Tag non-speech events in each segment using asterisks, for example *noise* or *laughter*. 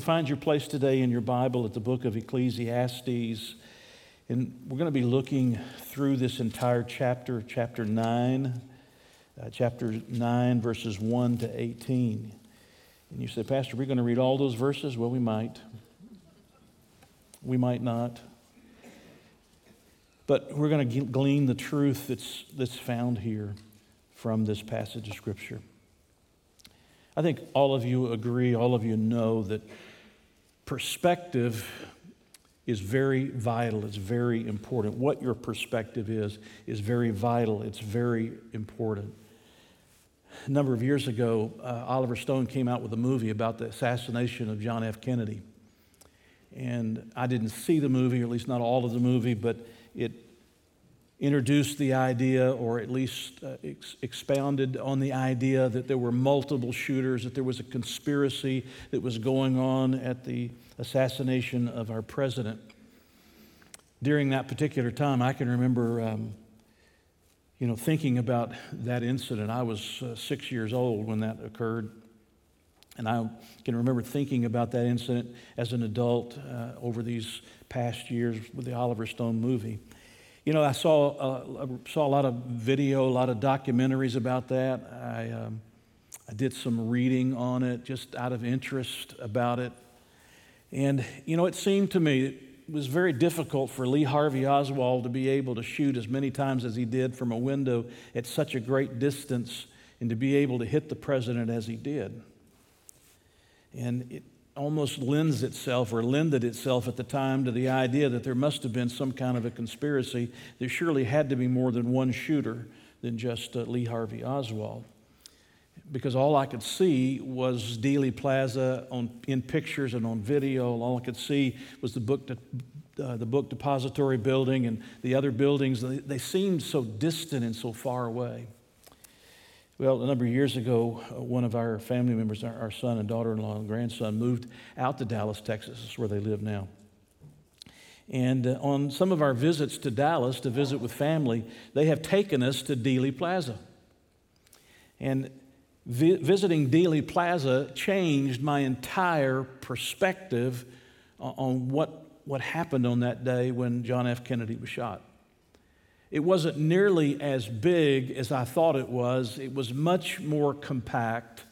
You'll find your place today in your Bible at the book of Ecclesiastes, and we're going to be looking through this entire chapter, chapter 9, uh, chapter 9, verses 1 to 18. And you say, Pastor, we're going to read all those verses? Well, we might. We might not. But we're going to glean the truth that's, that's found here from this passage of Scripture. I think all of you agree, all of you know that perspective is very vital, it's very important. What your perspective is, is very vital, it's very important. A number of years ago, uh, Oliver Stone came out with a movie about the assassination of John F. Kennedy. And I didn't see the movie, or at least not all of the movie, but it introduced the idea, or at least uh, ex- expounded on the idea that there were multiple shooters, that there was a conspiracy that was going on at the assassination of our president. During that particular time, I can remember, um, you know, thinking about that incident. I was uh, six years old when that occurred. And I can remember thinking about that incident as an adult uh, over these past years with the Oliver Stone movie. You know, I saw, uh, saw a lot of video, a lot of documentaries about that. I, um, I did some reading on it just out of interest about it. And, you know, it seemed to me it was very difficult for Lee Harvey Oswald to be able to shoot as many times as he did from a window at such a great distance and to be able to hit the president as he did. And it, almost lends itself or lended itself at the time to the idea that there must have been some kind of a conspiracy. There surely had to be more than one shooter than just uh, Lee Harvey Oswald. Because all I could see was Dealey Plaza on, in pictures and on video. All I could see was the book, de, uh, the book depository building and the other buildings. They, they seemed so distant and so far away. Well, a number of years ago, uh, one of our family members, our, son and daughter in law and grandson, moved out to Dallas, Texas. Is where they live now. And uh, on some of our visits to Dallas to visit with family, they have taken us to Dealey Plaza. And vi- visiting Dealey Plaza changed my entire perspective on what, what happened on that day when John F. Kennedy was shot. It wasn't nearly as big as I thought it was, it was much more compact.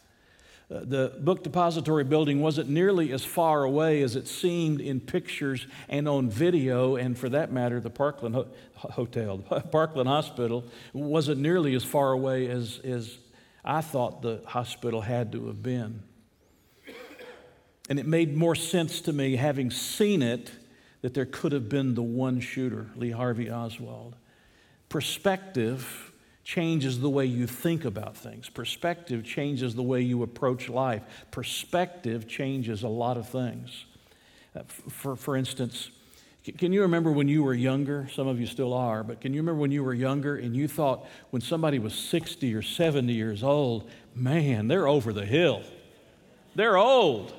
Uh, the book depository building wasn't nearly as far away as it seemed in pictures and on video, and for that matter, the Parkland Ho- Hotel, *laughs* Parkland Hospital, wasn't nearly as far away as, as I thought the hospital had to have been. And it made more sense to me, having seen it, that there could have been the one shooter, Lee Harvey Oswald. Perspective changes the way you think about things. Perspective changes the way you approach life. Perspective changes a lot of things. Uh, for, for instance, can you remember when you were younger? Some of you still are, but can you remember when you were younger and you thought when somebody was 60 or 70 years old, man, they're over the hill? They're old.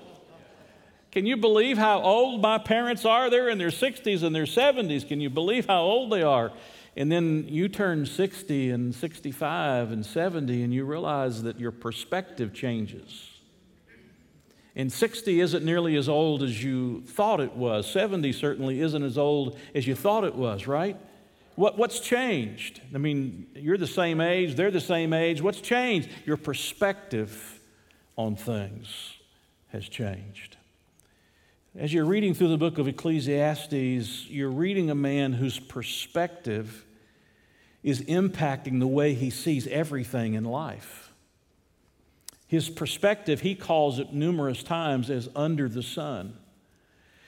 Can you believe how old my parents are? They're in their 60s and their 70s. Can you believe how old they are? And then you turn 60 and 65 and 70, and you realize that your perspective changes. And 60 isn't nearly as old as you thought it was. 70 certainly isn't as old as you thought it was, right? What, what's changed? I mean, you're the same age, they're the same age. What's changed? Your perspective on things has changed. As you're reading through the book of Ecclesiastes, you're reading a man whose perspective is impacting the way he sees everything in life. His perspective, he calls it numerous times as under the sun.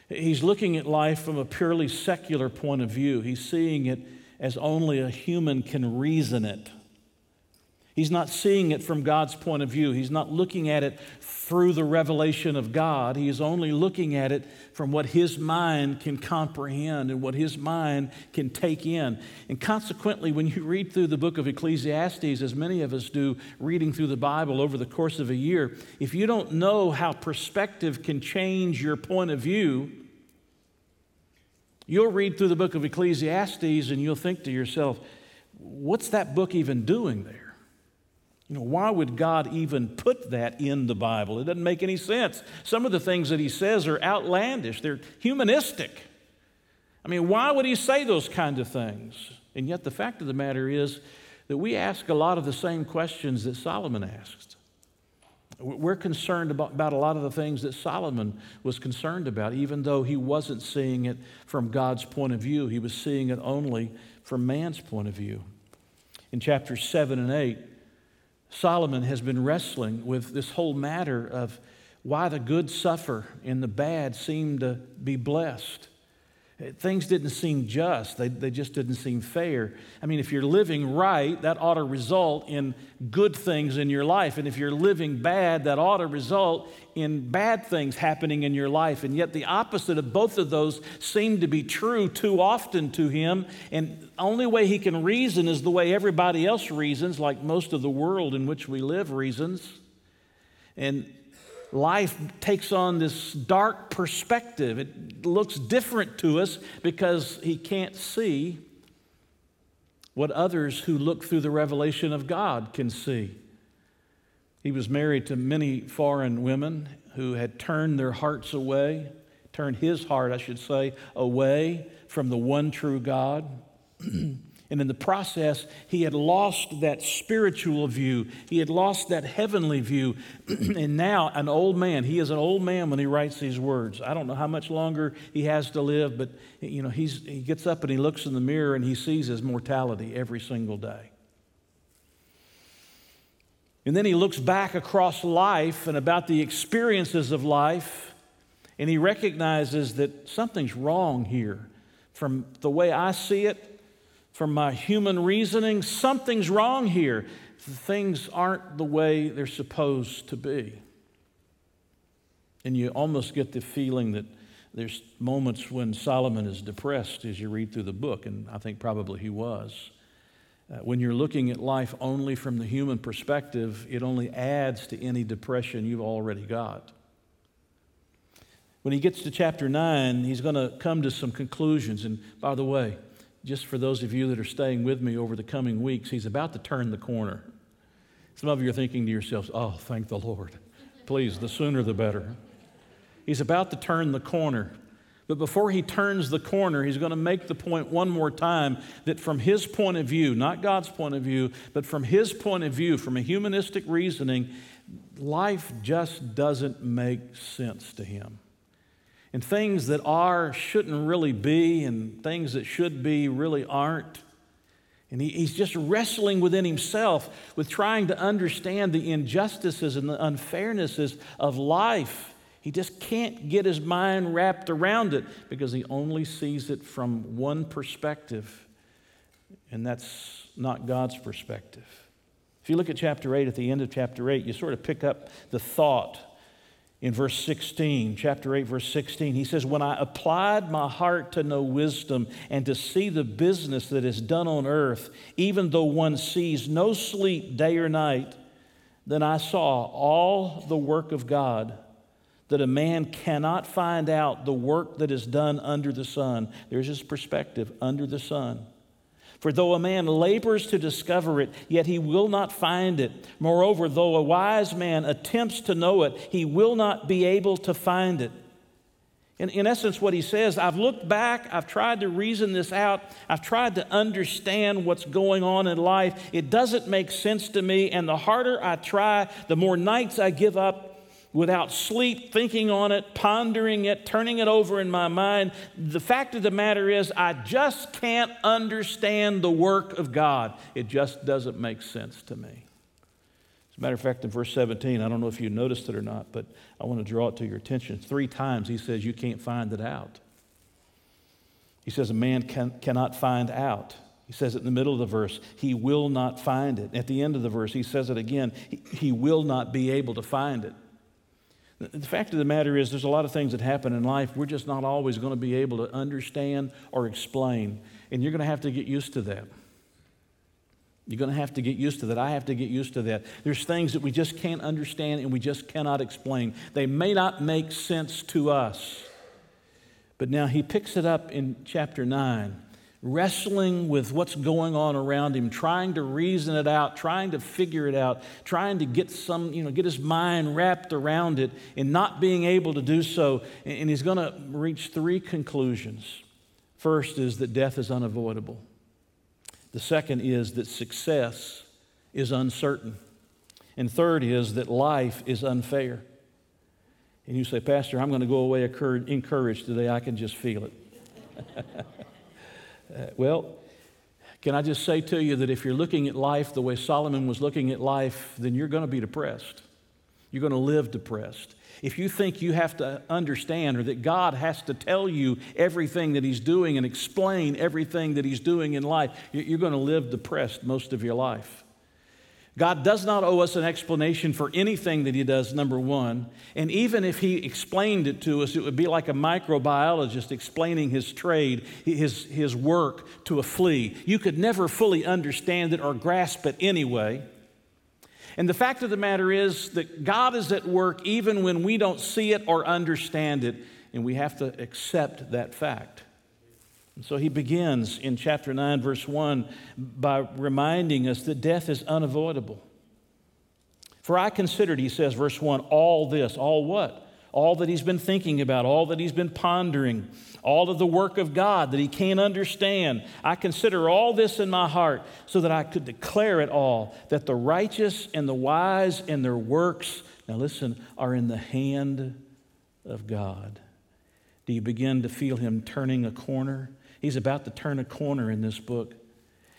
He's looking at life from a purely secular point of view. He's seeing it as only a human can reason it. He's not seeing it from God's point of view. He's not looking at it through the revelation of God. He is only looking at it from what his mind can comprehend and what his mind can take in. And consequently, when you read through the book of Ecclesiastes, as many of us do reading through the Bible over the course of a year, if you don't know how perspective can change your point of view, you'll read through the book of Ecclesiastes and you'll think to yourself, what's that book even doing there? You know, why would God even put that in the Bible? It doesn't make any sense. Some of the things that he says are outlandish, they're humanistic. I mean, why would he say those kind of things? And yet, the fact of the matter is that we ask a lot of the same questions that Solomon asked. We're concerned about, about, a lot of the things that Solomon was concerned about, even though he wasn't seeing it from God's point of view. He was seeing it only from man's point of view. In chapters 7 and 8, Solomon has been wrestling with this whole matter of why the good suffer and the bad seem to be blessed. Things didn't seem just, they, they just didn't seem fair. I mean, if you're living right, that ought to result in good things in your life. And if you're living bad, that ought to result in bad things happening in your life. And yet, the opposite of both of those seem to be true too often to him. And the only way he can reason is the way everybody else reasons, like most of the world in which we live reasons. And life takes on this dark perspective. It looks different to us because he can't see what others who look through the revelation of God can see. He was married to many foreign women who had turned their hearts away, turned his heart, I should say, away from the one true God. *clears throat* And in the process, he had lost that spiritual view. He had lost that heavenly view. *clears throat* and now, an old man, he is an old man when he writes these words. I don't know how much longer he has to live, but you know, he's, he gets up and he looks in the mirror and he sees his mortality every single day. And then he looks back across life and about the experiences of life, and he recognizes that something's wrong here. From the way I see it, from my human reasoning, something's wrong here. Things aren't the way they're supposed to be. And you almost get the feeling that there's moments when Solomon is depressed as you read through the book, and I think probably he was. Uh, when you're looking at life only from the human perspective, it only adds to any depression you've already got. When he gets to chapter 9, he's going to come to some conclusions. And by the way, just for those of you that are staying with me over the coming weeks, he's about to turn the corner. Some of you are thinking to yourselves, oh, thank the Lord. Please, the sooner the better. He's about to turn the corner. But before he turns the corner, he's going to make the point one more time that from his point of view, not God's point of view, but from his point of view, from a humanistic reasoning, life just doesn't make sense to him and things that are shouldn't really be, and things that should be really aren't. And he, he's just wrestling within himself with trying to understand the injustices and the unfairnesses of life. He just can't get his mind wrapped around it because he only sees it from one perspective, and that's not God's perspective. If you look at chapter 8, at the end of chapter 8, you sort of pick up the thought in verse 16, chapter 8, verse 16, he says, When I applied my heart to know wisdom and to see the business that is done on earth, even though one sees no sleep day or night, then I saw all the work of God, that a man cannot find out the work that is done under the sun. There's his perspective under the sun. For though a man labors to discover it, yet he will not find it. Moreover, though a wise man attempts to know it, he will not be able to find it. In, in essence, what he says, I've looked back, I've tried to reason this out, I've tried to understand what's going on in life. It doesn't make sense to me, and the harder I try, the more nights I give up without sleep, thinking on it, pondering it, turning it over in my mind. The fact of the matter is, I just can't understand the work of God. It just doesn't make sense to me. As a matter of fact, in verse 17, I don't know if you noticed it or not, but I want to draw it to your attention. Three times he says, You can't find it out. He says, A man can, cannot find out. He says it in the middle of the verse, he will not find it. At the end of the verse, he says it again, he, he will not be able to find it. The fact of the matter is, there's a lot of things that happen in life we're just not always going to be able to understand or explain. And you're going to have to get used to that. You're going to have to get used to that. I have to get used to that. There's things that we just can't understand and we just cannot explain. They may not make sense to us. But now he picks it up in chapter 9 wrestling with what's going on around him, trying to reason it out, trying to figure it out, trying to get some, you know, get his mind wrapped around it and not being able to do so. And he's going to reach three conclusions. First is that death is unavoidable. The second is that success is uncertain. And third is that life is unfair. And you say, Pastor, I'm going to go away encouraged today. I can just feel it. *laughs* uh, well, can I just say to you that if you're looking at life the way Solomon was looking at life, then you're going to be depressed. You're going to live depressed. If you think you have to understand or that God has to tell you everything that He's doing and explain everything that He's doing in life, you're going to live depressed most of your life. God does not owe us an explanation for anything that He does, number one. And even if He explained it to us, it would be like a microbiologist explaining his trade, his, his work to a flea. You could never fully understand it or grasp it anyway. And the fact of the matter is that God is at work even when we don't see it or understand it, and we have to accept that fact. And so he begins in chapter 9, verse 1, by reminding us that death is unavoidable. For I considered, he says, verse 1, all this, all what? All that he's been thinking about, all that he's been pondering, all of the work of God that he can't understand. I consider all this in my heart so that I could declare it all that the righteous and the wise and their works, now listen, are in the hand of God. Do you begin to feel him turning a corner? He's about to turn a corner in this book.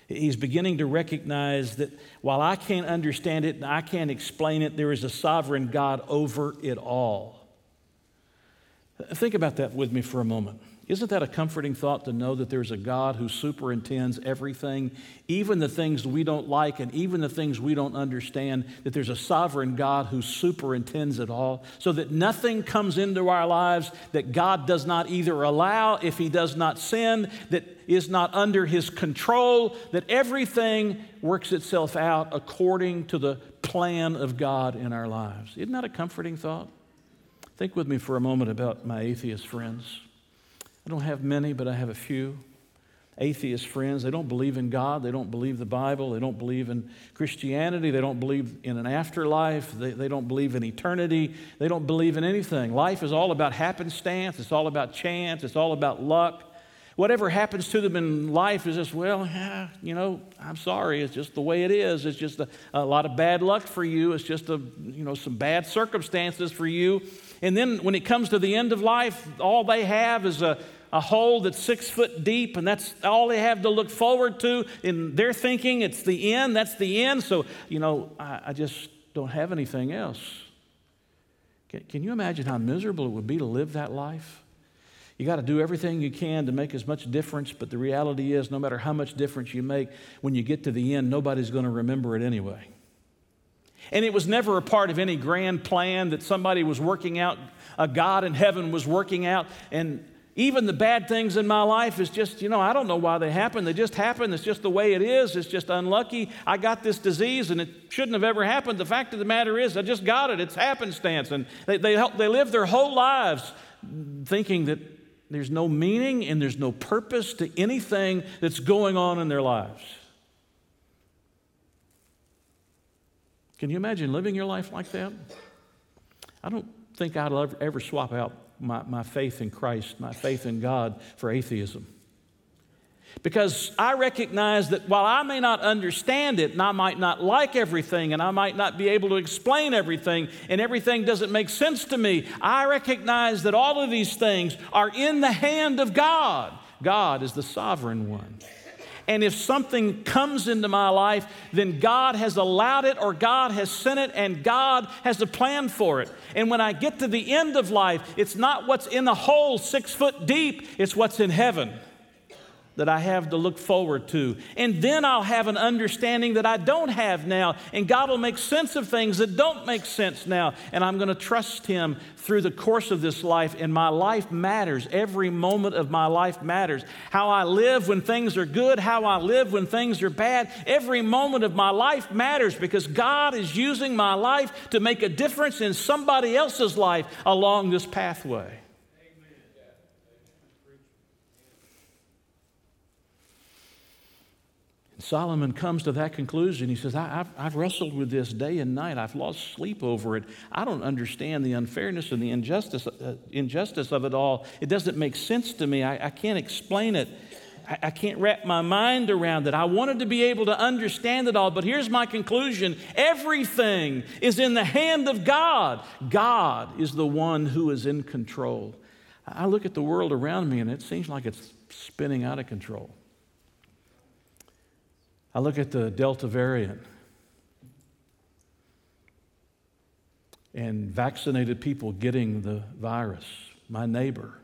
He's beginning to recognize that while I can't understand it and I can't explain it, there is a sovereign God over it all. Think about that with me for a moment. Isn't that a comforting thought to know that there's a God who superintends everything, even the things we don't like and even the things we don't understand? That there's a sovereign God who superintends it all, so that nothing comes into our lives that God does not either allow if He does not send, that is not under His control, that everything works itself out according to the plan of God in our lives. Isn't that a comforting thought? Think with me for a moment about my atheist friends. I don't have many, but I have a few. Atheist friends, they don't believe in God, they don't believe the Bible, they don't believe in Christianity, they don't believe in an afterlife, they, they don't believe in eternity, they don't believe in anything. Life is all about happenstance, it's all about chance, it's all about luck. Whatever happens to them in life is just, well, yeah, you know, I'm sorry, it's just the way it is. It's just a, a lot of bad luck for you, it's just a, you know, some bad circumstances for you. And then when it comes to the end of life, all they have is a, a hole that's six foot deep, and that's all they have to look forward to. In their thinking, it's the end, that's the end. So, you know, I, I just don't have anything else. Can, can you imagine how miserable it would be to live that life? You got to do everything you can to make as much difference, but the reality is, no matter how much difference you make, when you get to the end, nobody's going to remember it anyway. And it was never a part of any grand plan that somebody was working out, a God in heaven was working out. And even the bad things in my life is just, you know, I don't know why they happen. They just happen. It's just the way it is. It's just unlucky. I got this disease and it shouldn't have ever happened. The fact of the matter is, I just got it. It's happenstance. And they, they, they live their whole lives thinking that there's no meaning and there's no purpose to anything that's going on in their lives. Can you imagine living your life like that? I don't think I'd ever, ever swap out my, my faith in Christ, my faith in God for atheism. Because I recognize that while I may not understand it, and I might not like everything, and I might not be able to explain everything, and everything doesn't make sense to me, I recognize that all of these things are in the hand of God. God is the sovereign one. And if something comes into my life, then God has allowed it or God has sent it and God has a plan for it. And when I get to the end of life, it's not what's in the hole six foot deep, it's what's in heaven that I have to look forward to. And then I'll have an understanding that I don't have now. And God will make sense of things that don't make sense now. And I'm going to trust Him through the course of this life. And my life matters. Every moment of my life matters. How I live when things are good, how I live when things are bad. Every moment of my life matters because God is using my life to make a difference in somebody else's life along this pathway. Solomon comes to that conclusion. He says, I, have I've wrestled with this day and night. I've lost sleep over it. I don't understand the unfairness and the injustice, uh, injustice of it all. It doesn't make sense to me. I, I can't explain it. I, I can't wrap my mind around it. I wanted to be able to understand it all, but here's my conclusion everything is in the hand of God. God is the one who is in control. I look at the world around me and it seems like it's spinning out of control. I look at the Delta variant and vaccinated people getting the virus. My neighbor,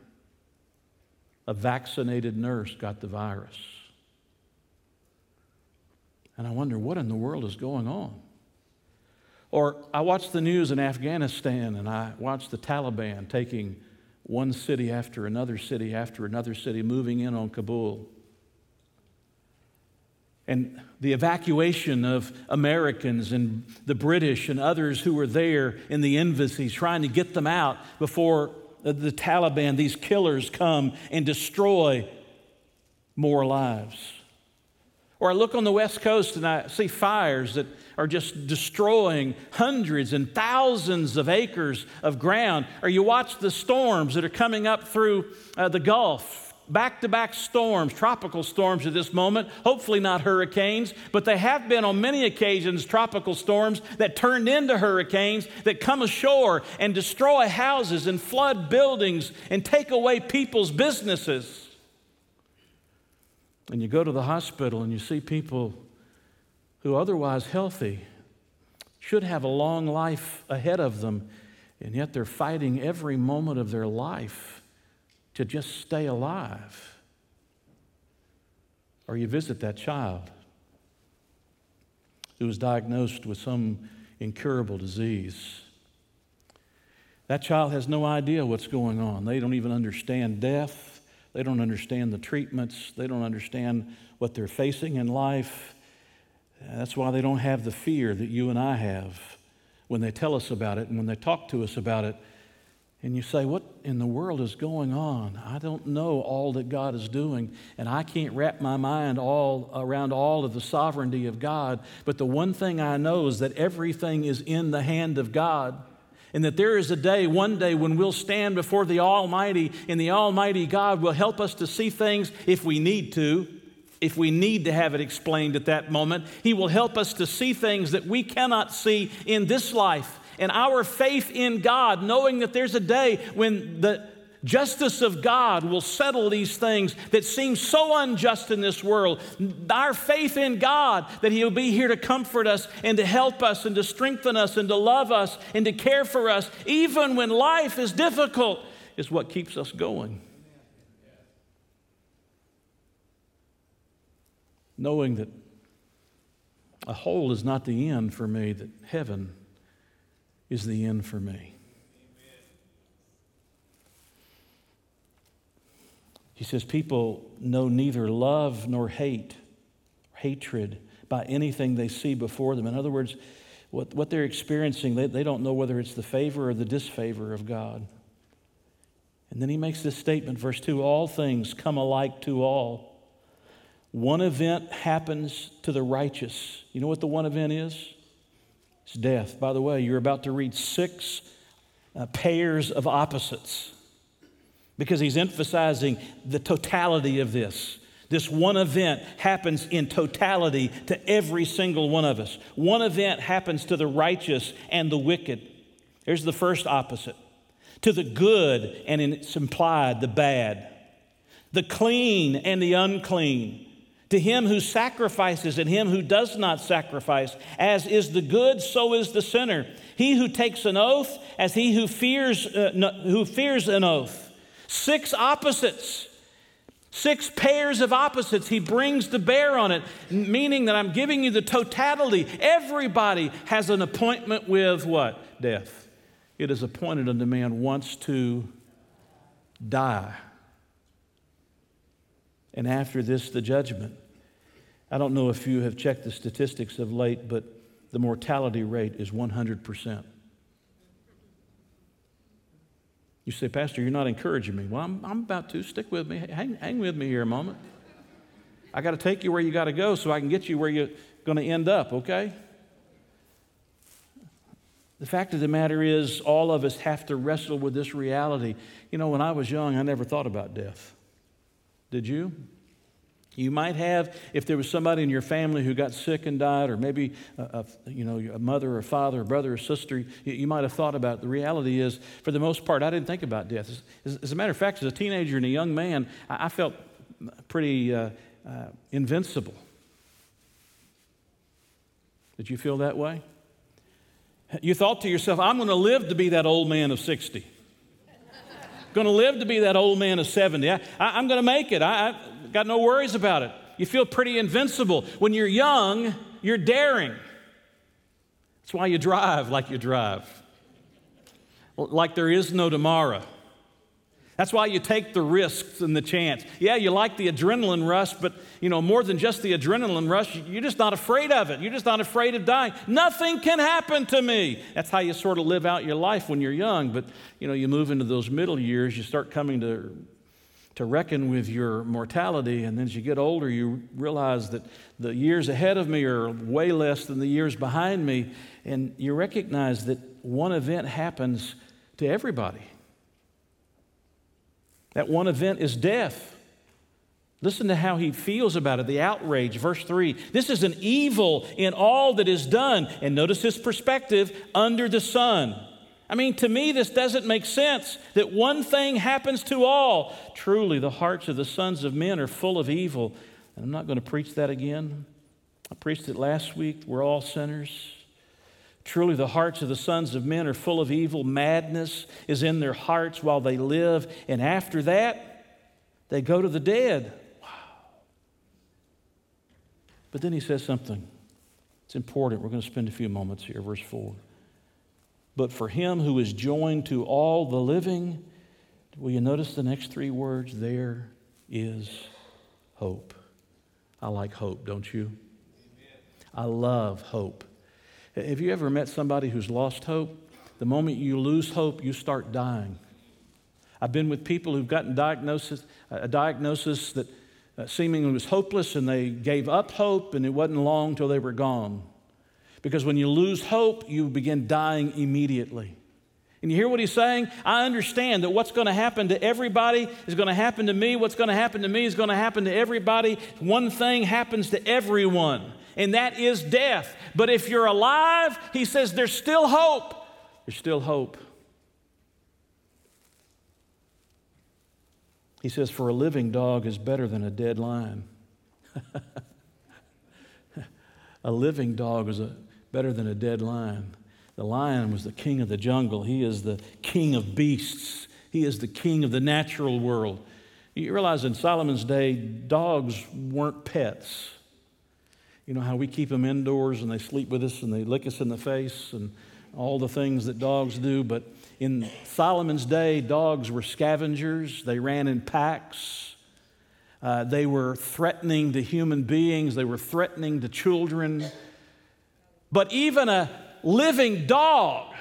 a vaccinated nurse, got the virus. And I wonder what in the world is going on. Or I watch the news in Afghanistan and I watch the Taliban taking one city after another city after another city, moving in on Kabul and the evacuation of Americans and the British and others who were there in the embassies, trying to get them out before the Taliban, these killers, come and destroy more lives. Or I look on the West Coast and I see fires that are just destroying hundreds and thousands of acres of ground. Or you watch the storms that are coming up through uh, the Gulf back to back storms, tropical storms at this moment, hopefully not hurricanes, but they have been on many occasions tropical storms that turned into hurricanes that come ashore and destroy houses and flood buildings and take away people's businesses. And you go to the hospital and you see people who otherwise healthy should have a long life ahead of them, and yet they're fighting every moment of their life to just stay alive. Or you visit that child who was diagnosed with some incurable disease. That child has no idea what's going on. They don't even understand death. They don't understand the treatments. They don't understand what they're facing in life. That's why they don't have the fear that you and I have when they tell us about it and when they talk to us about it and you say, What in the world is going on? I don't know all that God is doing, and I can't wrap my mind all around all of the sovereignty of God. But the one thing I know is that everything is in the hand of God. And that there is a day, one day, when we'll stand before the Almighty, and the Almighty God will help us to see things if we need to, if we need to have it explained at that moment. He will help us to see things that we cannot see in this life and our faith in God, knowing that there's a day when the justice of God will settle these things that seem so unjust in this world. Our faith in God that He'll be here to comfort us and to help us and to strengthen us and to love us and to care for us, even when life is difficult, is what keeps us going. Knowing that a hole is not the end for me, that heaven is the end for me. He says, People know neither love nor hate, hatred by anything they see before them. In other words, what, what they're experiencing, they, they don't know whether it's the favor or the disfavor of God. And then he makes this statement, verse 2 All things come alike to all. One event happens to the righteous. You know what the one event is? Death. By the way, you're about to read six uh, pairs of opposites because he's emphasizing the totality of this. This one event happens in totality to every single one of us. One event happens to the righteous and the wicked. Here's the first opposite to the good, and in it's implied the bad, the clean and the unclean to him who sacrifices and him who does not sacrifice. As is the good, so is the sinner. He who takes an oath, as he who fears, uh, no, who fears an oath. Six opposites. Six pairs of opposites he brings to bear on it, meaning that I'm giving you the totality. Everybody has an appointment with what? Death. It is appointed unto man once to die and after this, the judgment. I don't know if you have checked the statistics of late, but the mortality rate is 100%. You say, Pastor, you're not encouraging me. Well, I'm, I'm about to. Stick with me. Hang, hang with me here a moment. I got to take you where you got to go so I can get you where you're going to end up, okay? The fact of the matter is, all of us have to wrestle with this reality. You know, when I was young, I never thought about death. Did you? You might have, if there was somebody in your family who got sick and died, or maybe a, a you know, a mother or father, or brother or sister, you, you, might have thought about it. The reality is, for the most part, I didn't think about death. As, as a matter of fact, as a teenager and a young man, I, I felt pretty uh, uh, invincible. Did you feel that way? You thought to yourself, I'm going to live to be that old man of 60. Going to live to be that old man of 70. I, am going to make it. I, I got no worries about it. You feel pretty invincible. When you're young, you're daring. That's why you drive like you drive, like there is no tomorrow. That's why you take the risks and the chance. Yeah, you like the adrenaline rush, but you know, more than just the adrenaline rush, you're just not afraid of it. You're just not afraid of dying. Nothing can happen to me. That's how you sort of live out your life when you're young, but you know, you move into those middle years, you start coming to to reckon with your mortality, and then as you get older, you realize that the years ahead of me are way less than the years behind me, and you recognize that one event happens to everybody. That one event is death. Listen to how he feels about it, the outrage. Verse 3 This is an evil in all that is done. And notice his perspective under the sun. I mean, to me, this doesn't make sense that one thing happens to all. Truly, the hearts of the sons of men are full of evil. And I'm not going to preach that again. I preached it last week. We're all sinners. Truly, the hearts of the sons of men are full of evil. Madness is in their hearts while they live. And after that, they go to the dead. Wow. But then he says something. It's important. We're going to spend a few moments here. Verse 4. But for him who is joined to all the living, will you notice the next three words? There is hope. I like hope, don't you? I love hope. Have you ever met somebody who's lost hope? The moment you lose hope, you start dying. I've been with people who've gotten diagnosis, a diagnosis that uh, seemingly was hopeless and they gave up hope, and it wasn't long till they were gone. Because when you lose hope, you begin dying immediately. And you hear what he's saying? I understand that what's going to happen to everybody is going to happen to me. What's going to happen to me is going to happen to everybody. One thing happens to everyone and that is death. But if you're alive, he says there's still hope. There's still hope. He says, For a living dog is better than a dead lion. *laughs* a living dog is a, better than a dead lion. The lion was the king of the jungle, he is the king of beasts, he is the king of the natural world. You realize in Solomon's day, dogs weren't pets. You know how we keep them indoors and they sleep with us and they lick us in the face and all the things that dogs do. But in Solomon's day, dogs were scavengers, they ran in packs. Uh, they were threatening to human beings, they were threatening to children. But even a living dog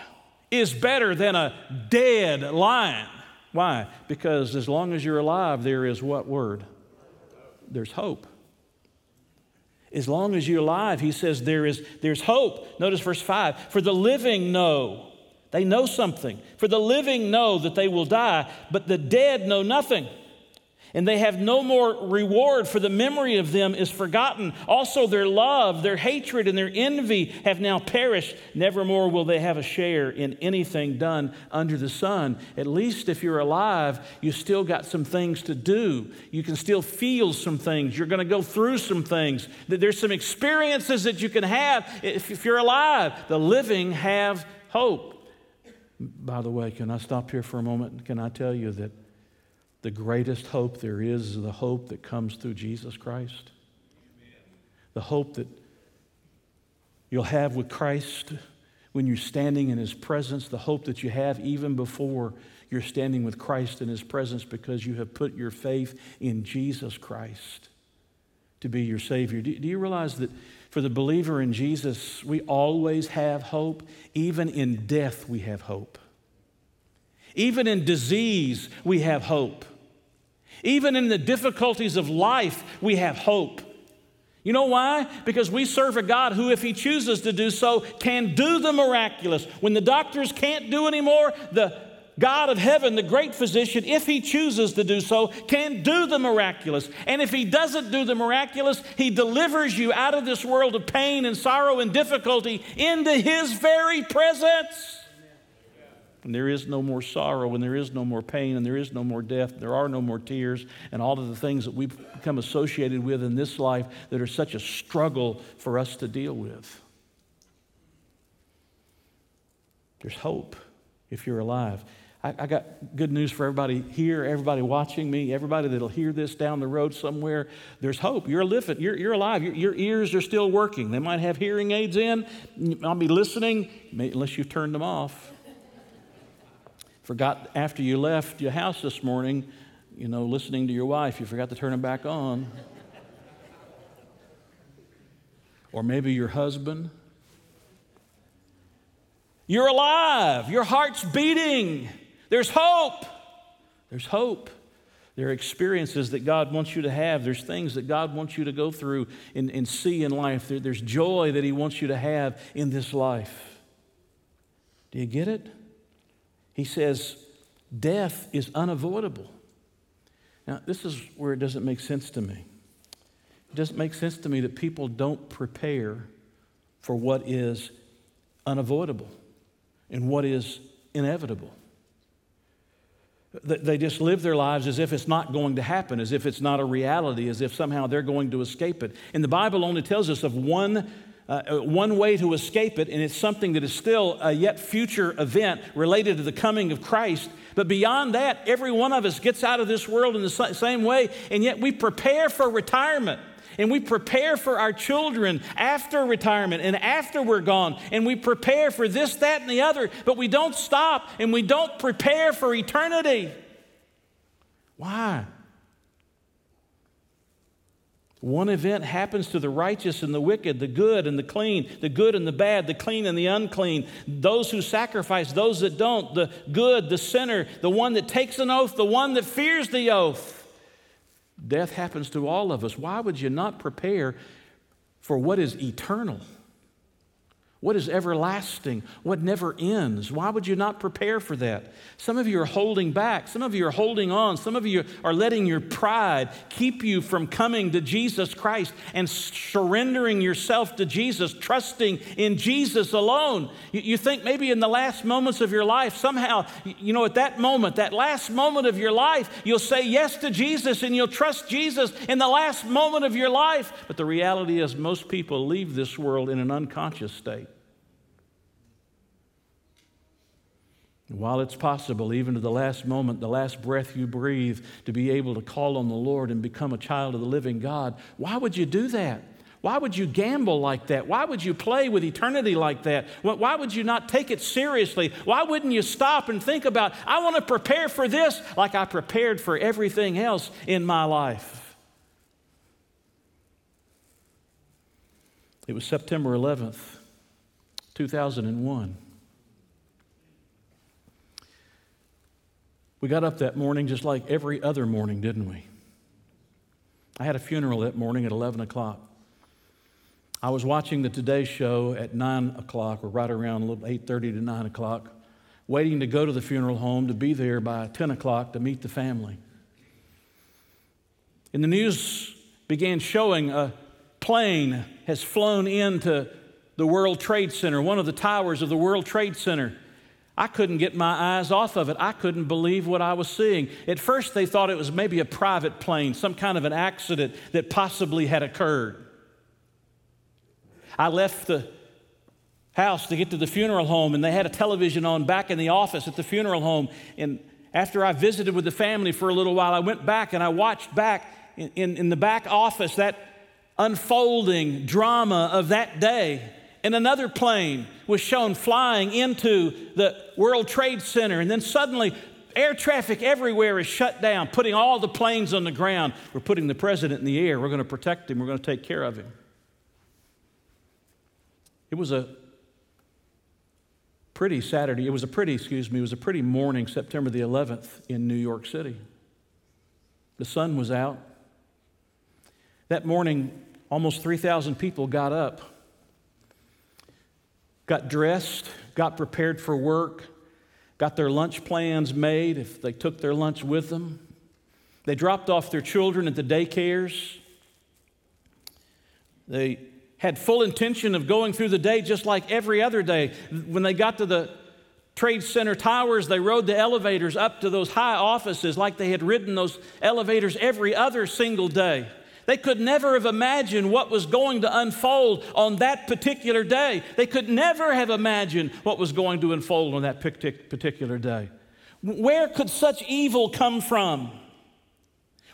is better than a dead lion. Why? Because as long as you're alive, there is what word? There's hope. As long as you're alive, he says there is there's hope. Notice verse 5 For the living know, they know something. For the living know that they will die, but the dead know nothing and they have no more reward, for the memory of them is forgotten. Also, their love, their hatred, and their envy have now perished. Nevermore will they have a share in anything done under the sun. At least if you're alive, you still got some things to do. You can still feel some things. You're going to go through some things. There's some experiences that you can have if you're alive. The living have hope. By the way, can I stop here for a moment? Can I tell you that? The greatest hope there is is the hope that comes through Jesus Christ. Amen. The hope that you'll have with Christ when you're standing in His presence, the hope that you have even before you're standing with Christ in His presence because you have put your faith in Jesus Christ to be your Savior. Do, do you realize that for the believer in Jesus, we always have hope? Even in death, we have hope. Even in disease, we have hope. Even in the difficulties of life, we have hope. You know why? Because we serve a God who, if He chooses to do so, can do the miraculous. When the doctors can't do anymore, the God of heaven, the great physician, if He chooses to do so, can do the miraculous. And if He doesn't do the miraculous, He delivers you out of this world of pain and sorrow and difficulty into His very presence. And there is no more sorrow, and there is no more pain, and there is no more death, there are no more tears, and all of the things that we've become associated with in this life that are such a struggle for us to deal with. There's hope if you're alive. I, I, got good news for everybody here, everybody watching me, everybody that'll hear this down the road somewhere. There's hope. You're living. You're, you're alive. Your, your, ears are still working. They might have hearing aids in. I'll be listening, unless you've turned them off. Forgot after you left your house this morning, you know, listening to your wife, you forgot to turn it back on. or maybe your husband. You're alive. Your heart's beating. There's hope. There's hope. There are experiences that God wants you to have. There's things that God wants you to go through and, and see in life. There, there's joy that He wants you to have in this life. Do you get it? He says, death is unavoidable. Now, this is where it doesn't make sense to me. It doesn't make sense to me that people don't prepare for what is unavoidable and what is inevitable. They just live their lives as if it's not going to happen, as if it's not a reality, as if somehow they're going to escape it. And the Bible only tells us of one uh, uh, one way to escape it, and it's something that is still a yet future event related to the coming of Christ. But beyond that, every one of us gets out of this world in the same way, and yet we prepare for retirement. And we prepare for our children after retirement and after we're gone. And we prepare for this, that, and the other. But we don't stop and we don't prepare for eternity. Why? One event happens to the righteous and the wicked, the good and the clean, the good and the bad, the clean and the unclean, those who sacrifice, those that don't, the good, the sinner, the one that takes an oath, the one that fears the oath. Death happens to all of us. Why would you not prepare for what is eternal? What is everlasting? What never ends? Why would you not prepare for that? Some of you are holding back. Some of you are holding on. Some of you are letting your pride keep you from coming to Jesus Christ and surrendering yourself to Jesus, trusting in Jesus alone. You think maybe in the last moments of your life, somehow, you know, at that moment, that last moment of your life, you'll say yes to Jesus and you'll trust Jesus in the last moment of your life. But the reality is, most people leave this world in an unconscious state. While it's possible, even to the last moment, the last breath you breathe, to be able to call on the Lord and become a child of the living God, why would you do that? Why would you gamble like that? Why would you play with eternity like that? Why would you not take it seriously? Why wouldn't you stop and think about, I want to prepare for this like I prepared for everything else in my life? It was September 11th, 2001. We got up that morning just like every other morning, didn't we? I had a funeral that morning at 11 o'clock. I was watching the Today Show at 9 o'clock, or right around 8.30 to 9 o'clock, waiting to go to the funeral home to be there by 10 o'clock to meet the family. And the news began showing a plane has flown into the World Trade Center, one of the towers of the World Trade Center. I couldn't get my eyes off of it. I couldn't believe what I was seeing. At first, they thought it was maybe a private plane, some kind of an accident that possibly had occurred. I left the house to get to the funeral home, and they had a television on back in the office at the funeral home. And after I visited with the family for a little while, I went back and I watched back in, in, in the back office that unfolding drama of that day and another plane was shown flying into the World Trade Center. And then suddenly, air traffic everywhere is shut down, putting all the planes on the ground. We're putting the president in the air. We're going to protect him. We're going to take care of him. It was a pretty Saturday. It was a pretty, excuse me, it was a pretty morning, September the 11th in New York City. The sun was out. That morning, almost 3,000 people got up, got dressed, got prepared for work, got their lunch plans made if they took their lunch with them. They dropped off their children at the daycares. They had full intention of going through the day just like every other day. When they got to the Trade Center towers, they rode the elevators up to those high offices like they had ridden those elevators every other single day. They could never have imagined what was going to unfold on that particular day. They could never have imagined what was going to unfold on that particular day. Where could such evil come from?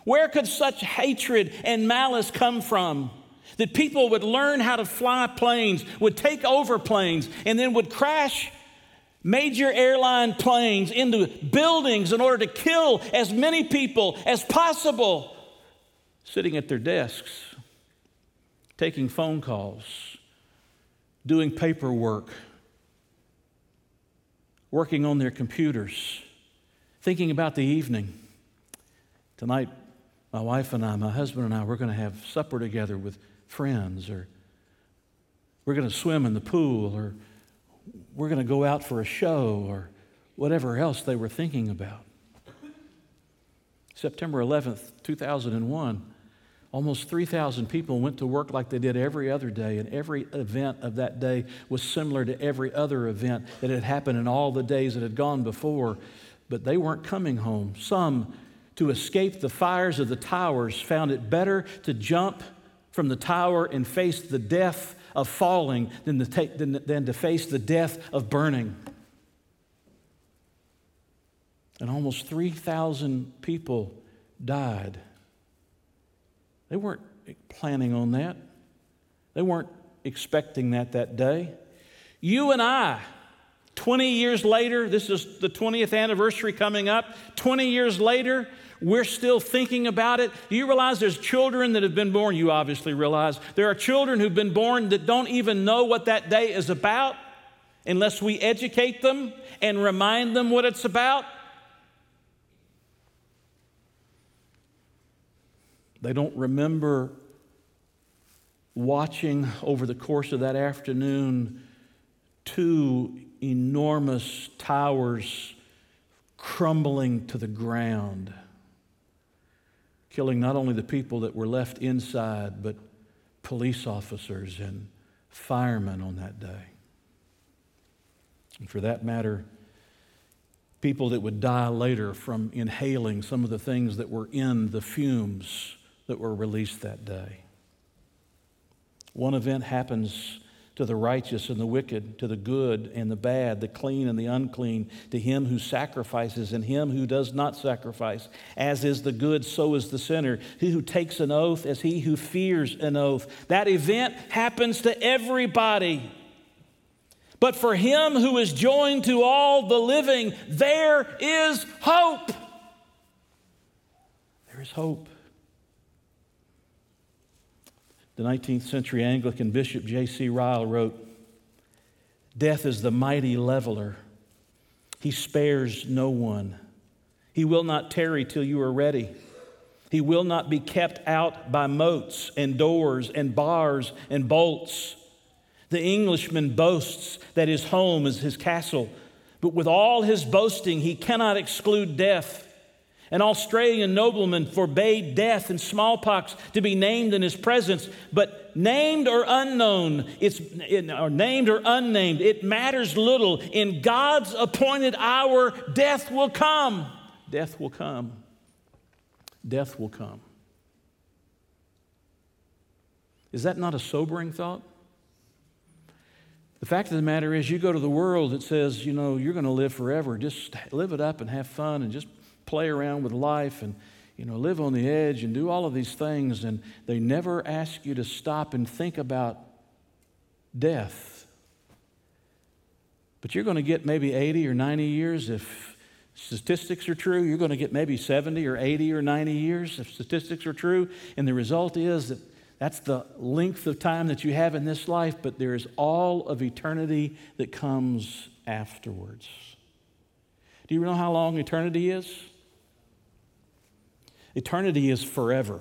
Where could such hatred and malice come from? That people would learn how to fly planes, would take over planes, and then would crash major airline planes into buildings in order to kill as many people as possible, sitting at their desks, taking phone calls, doing paperwork, working on their computers, thinking about the evening. Tonight, my wife and I, my husband and I, we're going to have supper together with friends, or we're going to swim in the pool, or we're going to go out for a show, or whatever else they were thinking about. September 11th, 2001, almost 3,000 people went to work like they did every other day, and every event of that day was similar to every other event that had happened in all the days that had gone before. But they weren't coming home. Some, to escape the fires of the towers, found it better to jump from the tower and face the death of falling than to, than, than to face the death of burning. And almost 3,000 people died. They weren't planning on that, they weren't expecting that that day. You and I, 20 years later, this is the 20th anniversary coming up, 20 years later, we're still thinking about it. Do you realize there's children that have been born? You obviously realize there are children who've been born that don't even know what that day is about unless we educate them and remind them what it's about. They don't remember watching over the course of that afternoon two enormous towers crumbling to the ground killing not only the people that were left inside, but police officers and firemen on that day. And for that matter, people that would die later from inhaling some of the things that were in the fumes that were released that day. One event happens to the righteous and the wicked, to the good and the bad, the clean and the unclean, to him who sacrifices and him who does not sacrifice. As is the good, so is the sinner. He who takes an oath as he who fears an oath. That event happens to everybody. But for him who is joined to all the living, there is hope. There is hope. The 19th century Anglican bishop J.C. Ryle wrote Death is the mighty leveler. He spares no one. He will not tarry till you are ready. He will not be kept out by moats and doors and bars and bolts. The Englishman boasts that his home is his castle, but with all his boasting, he cannot exclude death. An Australian nobleman forbade death and smallpox to be named in his presence, but named or unknown, it's or named or unnamed, it matters little. In God's appointed hour, death will come. Death will come. Death will come. Is that not a sobering thought? The fact of the matter is, you go to the world that says, you know, you're going to live forever. Just live it up and have fun and just play around with life and you know live on the edge and do all of these things and they never ask you to stop and think about death. But you're going to get maybe 80 or 90 years if statistics are true. You're going to get maybe 70 or 80 or 90 years if statistics are true. And the result is that that's the length of time that you have in this life but there is all of eternity that comes afterwards. Do you know how long eternity is Eternity is forever.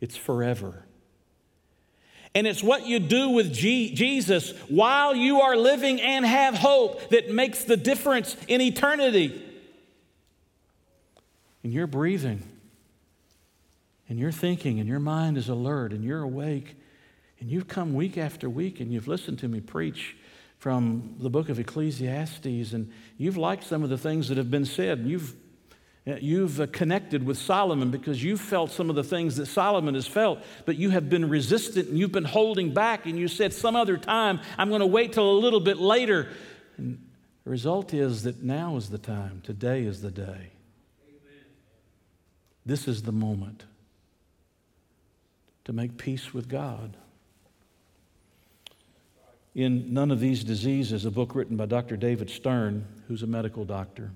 It's forever. And it's what you do with G- Jesus while you are living and have hope that makes the difference in eternity. And you're breathing, and you're thinking, and your mind is alert, and you're awake, and you've come week after week and you've listened to me preach from the book of Ecclesiastes, and you've liked some of the things that have been said. And you've You've uh, connected with Solomon because you've felt some of the things that Solomon has felt, but you have been resistant and you've been holding back, and you said, Some other time, I'm going to wait till a little bit later. And the result is that now is the time, today is the day. Amen. This is the moment to make peace with God. In None of These Diseases, a book written by Dr. David Stern, who's a medical doctor,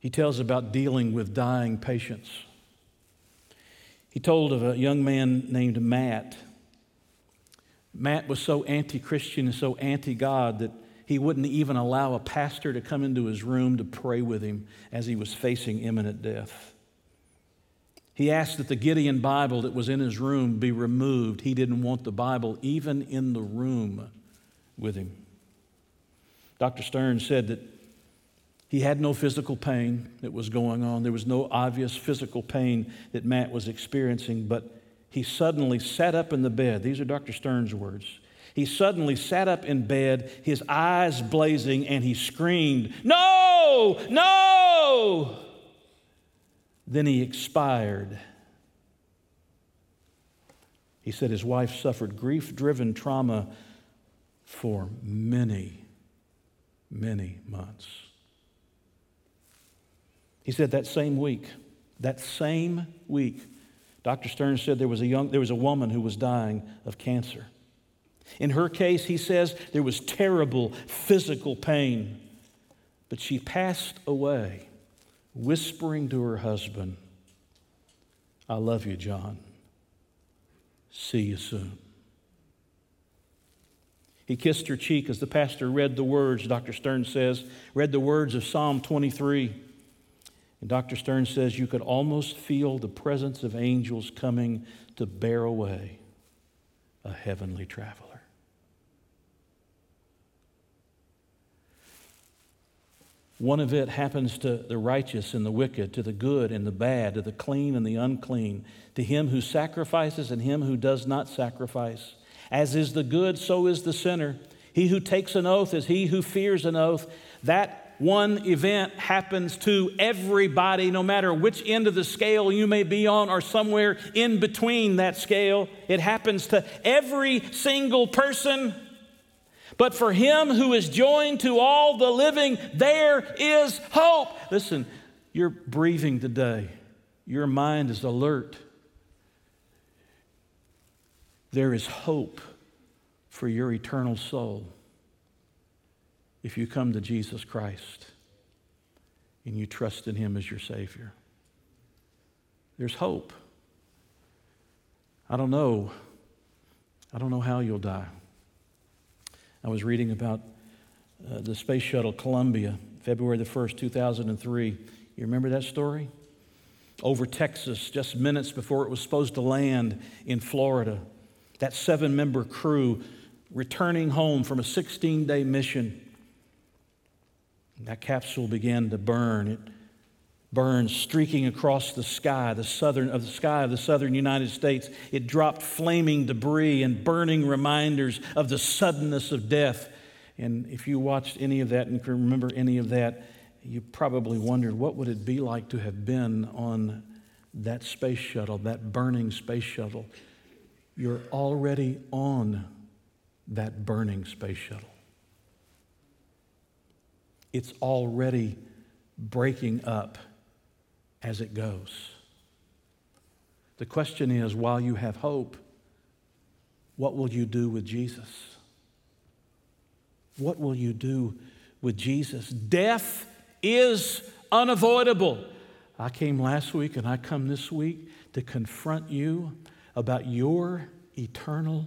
he tells about dealing with dying patients. He told of a young man named Matt. Matt was so anti Christian and so anti God that he wouldn't even allow a pastor to come into his room to pray with him as he was facing imminent death. He asked that the Gideon Bible that was in his room be removed. He didn't want the Bible even in the room with him. Dr. Stern said that he had no physical pain that was going on. There was no obvious physical pain that Matt was experiencing, but he suddenly sat up in the bed. These are Dr. Stern's words. He suddenly sat up in bed, his eyes blazing, and he screamed, No! No! Then he expired. He said his wife suffered grief driven trauma for many, many months. He said that same week, that same week, Dr. Stern said there was a young, there was a woman who was dying of cancer. In her case, he says there was terrible physical pain, but she passed away, whispering to her husband, I love you, John. See you soon. He kissed her cheek as the pastor read the words, Dr. Stern says, read the words of Psalm 23. And Dr. Stern says you could almost feel the presence of angels coming to bear away a heavenly traveler. One of it happens to the righteous and the wicked, to the good and the bad, to the clean and the unclean, to him who sacrifices and him who does not sacrifice. As is the good, so is the sinner. He who takes an oath is he who fears an oath. That one event happens to everybody, no matter which end of the scale you may be on or somewhere in between that scale. It happens to every single person. But for him who is joined to all the living, there is hope. Listen, you're breathing today, your mind is alert. There is hope for your eternal soul if you come to Jesus Christ and you trust in Him as your Savior. There's hope. I don't know. I don't know how you'll die. I was reading about uh, the space shuttle Columbia, February the 1st, 2003. You remember that story? Over Texas, just minutes before it was supposed to land in Florida. That seven member crew returning home from a 16 day mission that capsule began to burn. It burned, streaking across the sky, the southern of the sky of the southern United States. It dropped flaming debris and burning reminders of the suddenness of death. And if you watched any of that and can remember any of that, you probably wondered what would it be like to have been on that space shuttle, that burning space shuttle. You're already on that burning space shuttle it's already breaking up as it goes. The question is while you have hope, what will you do with Jesus? What will you do with Jesus? Death is unavoidable. I came last week and I come this week to confront you about your eternal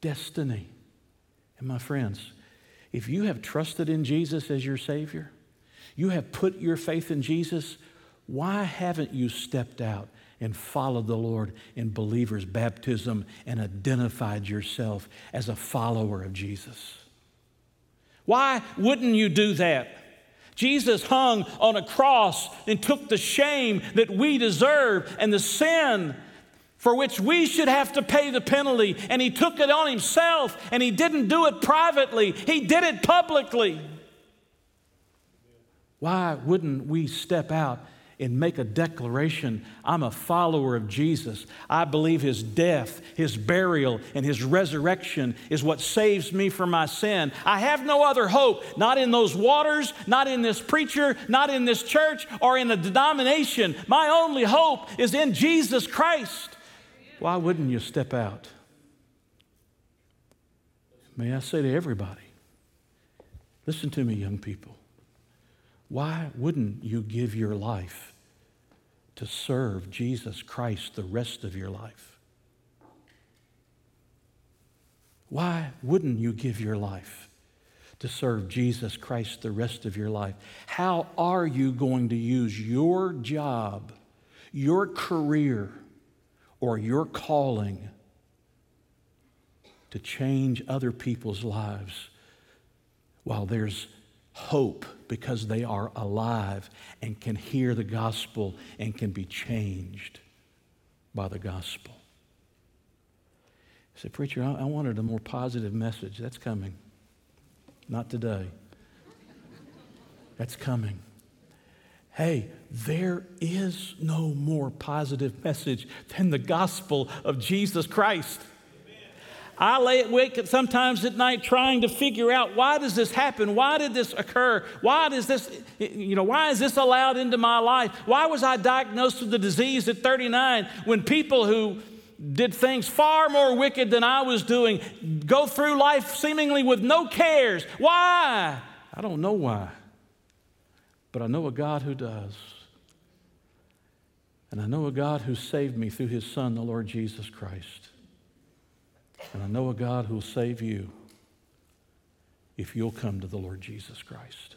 destiny. And my friends, if you have trusted in Jesus as your Savior, you have put your faith in Jesus, Why haven't you stepped out and followed the Lord in believer's baptism and identified yourself as a follower of Jesus? Why wouldn't you do that? Jesus hung on a cross and took the shame that we deserve and the sin for which we should have to pay the penalty. And he took it on himself and he didn't do it privately, he did it publicly. Why wouldn't we step out and make a declaration I'm a follower of Jesus. I believe his death, his burial, and his resurrection is what saves me from my sin. I have no other hope, not in those waters, not in this preacher, not in this church, or in a denomination. My only hope is in Jesus Christ. Why wouldn't you step out? May I say to everybody, listen to me, young people. Why wouldn't you give your life to serve Jesus Christ the rest of your life? Why wouldn't you give your life to serve Jesus Christ the rest of your life? How are you going to use your job, your career, or your calling to change other people's lives while there's hope because they are alive and can hear the gospel and can be changed by the gospel. I said, Preacher, I, I wanted a more positive message. That's coming. Not today. That's coming. Hey, there is no more positive message than the gospel of Jesus Christ. I lay awake sometimes at night trying to figure out why does this happen? Why did this occur? Why does this, you know, why is this allowed into my life? Why was I diagnosed with the disease at 39 when people who did things far more wicked than I was doing go through life seemingly with no cares? Why? I don't know why. But I know a God who does. And I know a God who saved me through his Son, the Lord Jesus Christ. And I know a God who will save you if you'll come to the Lord Jesus Christ.